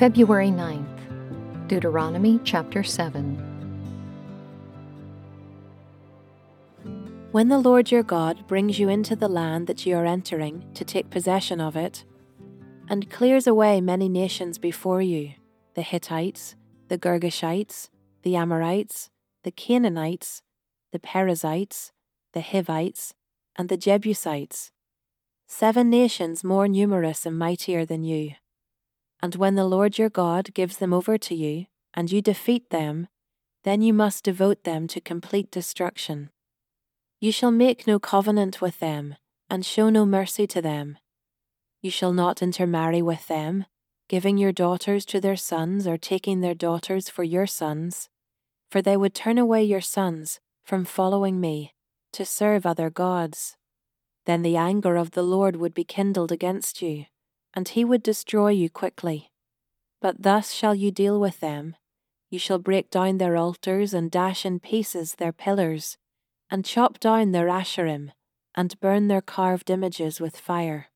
February 9th, Deuteronomy chapter 7. When the Lord your God brings you into the land that you are entering to take possession of it, and clears away many nations before you the Hittites, the Girgashites, the Amorites, the Canaanites, the Perizzites, the Hivites, and the Jebusites, seven nations more numerous and mightier than you and when the Lord your God gives them over to you, and you defeat them, then you must devote them to complete destruction. You shall make no covenant with them, and show no mercy to them. You shall not intermarry with them, giving your daughters to their sons or taking their daughters for your sons, for they would turn away your sons from following me to serve other gods. Then the anger of the Lord would be kindled against you and he would destroy you quickly. But thus shall you deal with them. You shall break down their altars and dash in pieces their pillars, and chop down their asherim, and burn their carved images with fire.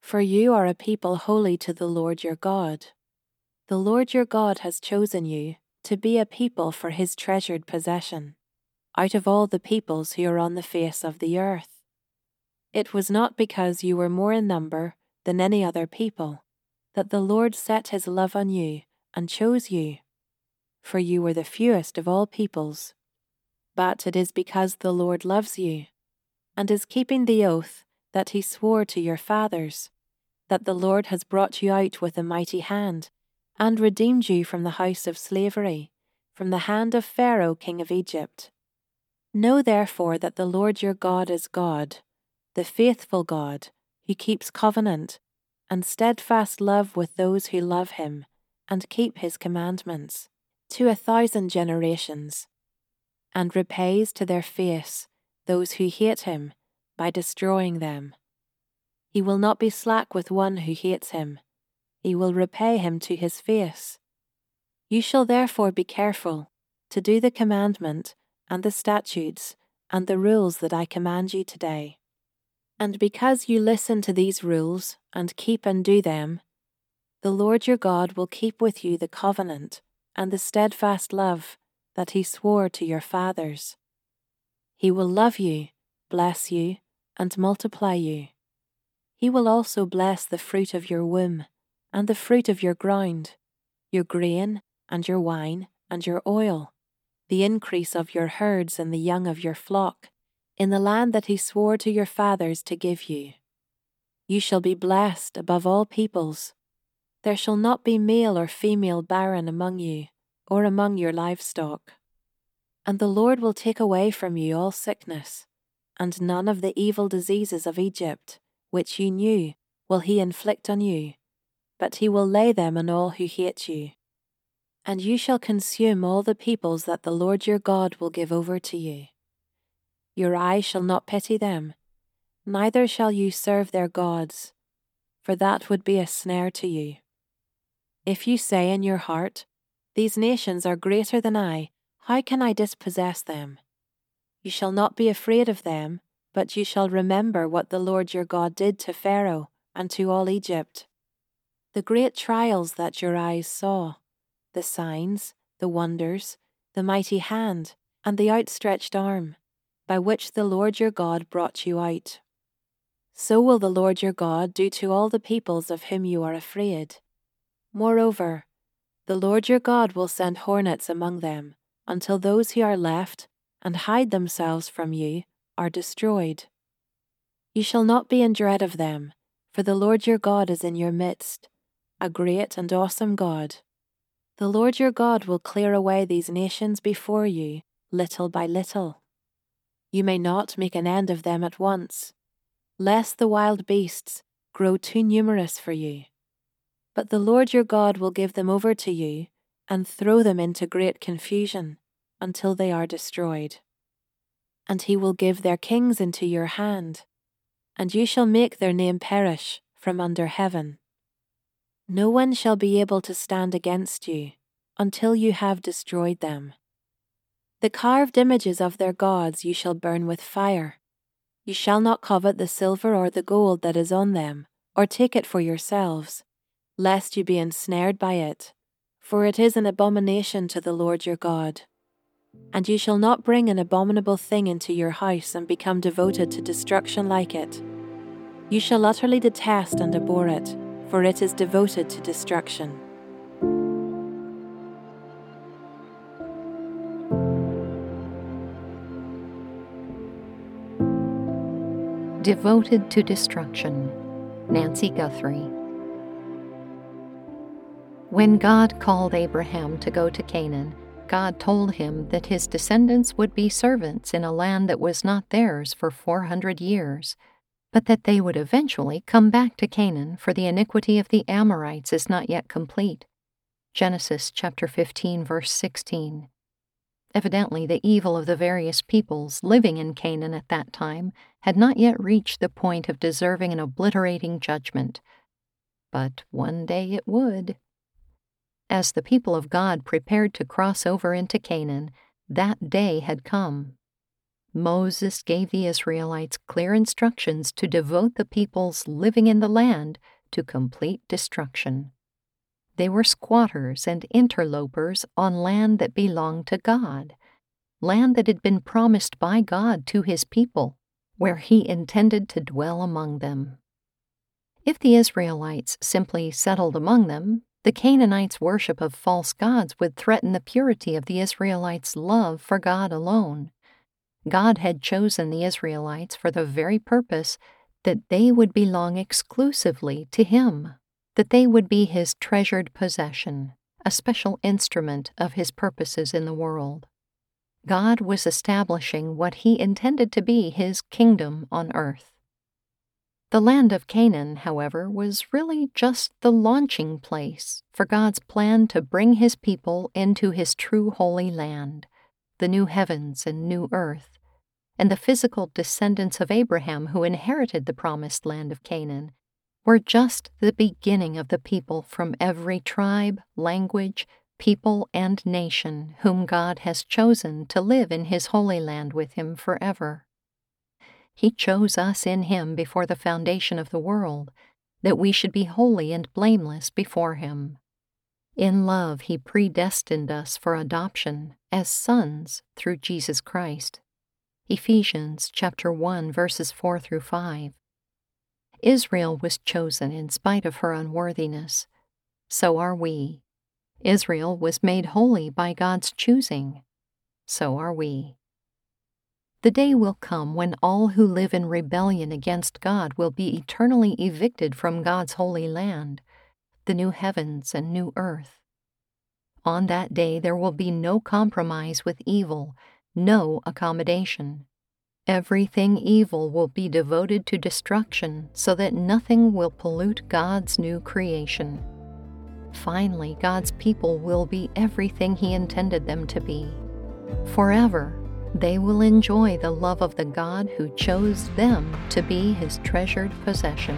For you are a people holy to the Lord your God. The Lord your God has chosen you to be a people for his treasured possession, out of all the peoples who are on the face of the earth. It was not because you were more in number than any other people, that the Lord set his love on you and chose you. For you were the fewest of all peoples. But it is because the Lord loves you, and is keeping the oath that he swore to your fathers, that the Lord has brought you out with a mighty hand, and redeemed you from the house of slavery, from the hand of Pharaoh king of Egypt. Know therefore that the Lord your God is God, the faithful God who keeps covenant and steadfast love with those who love him and keep his commandments to a thousand generations, and repays to their face those who hate him by destroying them. He will not be slack with one who hates him, he will repay him to his face. You shall therefore be careful to do the commandment and the statutes and the rules that I command you today. And because you listen to these rules and keep and do them, the Lord your God will keep with you the covenant and the steadfast love that he swore to your fathers. He will love you, bless you, and multiply you. He will also bless the fruit of your womb, and the fruit of your ground, your grain, and your wine, and your oil, the increase of your herds and the young of your flock in the land that he swore to your fathers to give you. You shall be blessed above all peoples. There shall not be male or female barren among you, or among your livestock. And the Lord will take away from you all sickness, and none of the evil diseases of Egypt, which you knew, will he inflict on you, but he will lay them on all who hate you. And you shall consume all the peoples that the Lord your God will give over to you. Your eye shall not pity them, neither shall you serve their gods, for that would be a snare to you. If you say in your heart, These nations are greater than I, how can I dispossess them? You shall not be afraid of them, but you shall remember what the Lord your God did to Pharaoh and to all Egypt. The great trials that your eyes saw, the signs, the wonders, the mighty hand, and the outstretched arm by which the Lord your God brought you out. So will the Lord your God do to all the peoples of whom you are afraid. Moreover, the Lord your God will send hornets among them, until those who are left and hide themselves from you are destroyed. You shall not be in dread of them, for the Lord your God is in your midst, a great and awesome God. The Lord your God will clear away these nations before you, little by little you may not make an end of them at once, lest the wild beasts grow too numerous for you. But the Lord your God will give them over to you and throw them into great confusion until they are destroyed. And he will give their kings into your hand, and you shall make their name perish from under heaven. No one shall be able to stand against you until you have destroyed them. The carved images of their gods you shall burn with fire. You shall not covet the silver or the gold that is on them, or take it for yourselves, lest you be ensnared by it, for it is an abomination to the Lord your God. And you shall not bring an abominable thing into your house and become devoted to destruction like it. You shall utterly detest and abhor it, for it is devoted to destruction. Devoted to Destruction, Nancy Guthrie. When God called Abraham to go to Canaan, God told him that his descendants would be servants in a land that was not theirs for 400 years, but that they would eventually come back to Canaan, for the iniquity of the Amorites is not yet complete. Genesis chapter 15 verse 16. Evidently, the evil of the various peoples living in Canaan at that time had not yet reached the point of deserving an obliterating judgment. But one day it would. As the people of God prepared to cross over into Canaan, that day had come. Moses gave the Israelites clear instructions to devote the peoples living in the land to complete destruction. They were squatters and interlopers on land that belonged to God, land that had been promised by God to his people, where he intended to dwell among them. If the Israelites simply settled among them, the Canaanites' worship of false gods would threaten the purity of the Israelites' love for God alone. God had chosen the Israelites for the very purpose that they would belong exclusively to Him that they would be his treasured possession, a special instrument of his purposes in the world. God was establishing what he intended to be his kingdom on earth. The land of Canaan, however, was really just the launching place for God's plan to bring his people into his true holy land, the new heavens and new earth, and the physical descendants of Abraham who inherited the promised land of Canaan were just the beginning of the people from every tribe, language, people, and nation whom God has chosen to live in His holy land with Him forever. He chose us in Him before the foundation of the world, that we should be holy and blameless before Him. In love, He predestined us for adoption as sons through Jesus Christ. Ephesians chapter 1 verses 4 through 5. Israel was chosen in spite of her unworthiness. So are we. Israel was made holy by God's choosing. So are we. The day will come when all who live in rebellion against God will be eternally evicted from God's holy land, the new heavens and new earth. On that day there will be no compromise with evil, no accommodation. Everything evil will be devoted to destruction so that nothing will pollute God's new creation. Finally, God's people will be everything He intended them to be. Forever, they will enjoy the love of the God who chose them to be His treasured possession.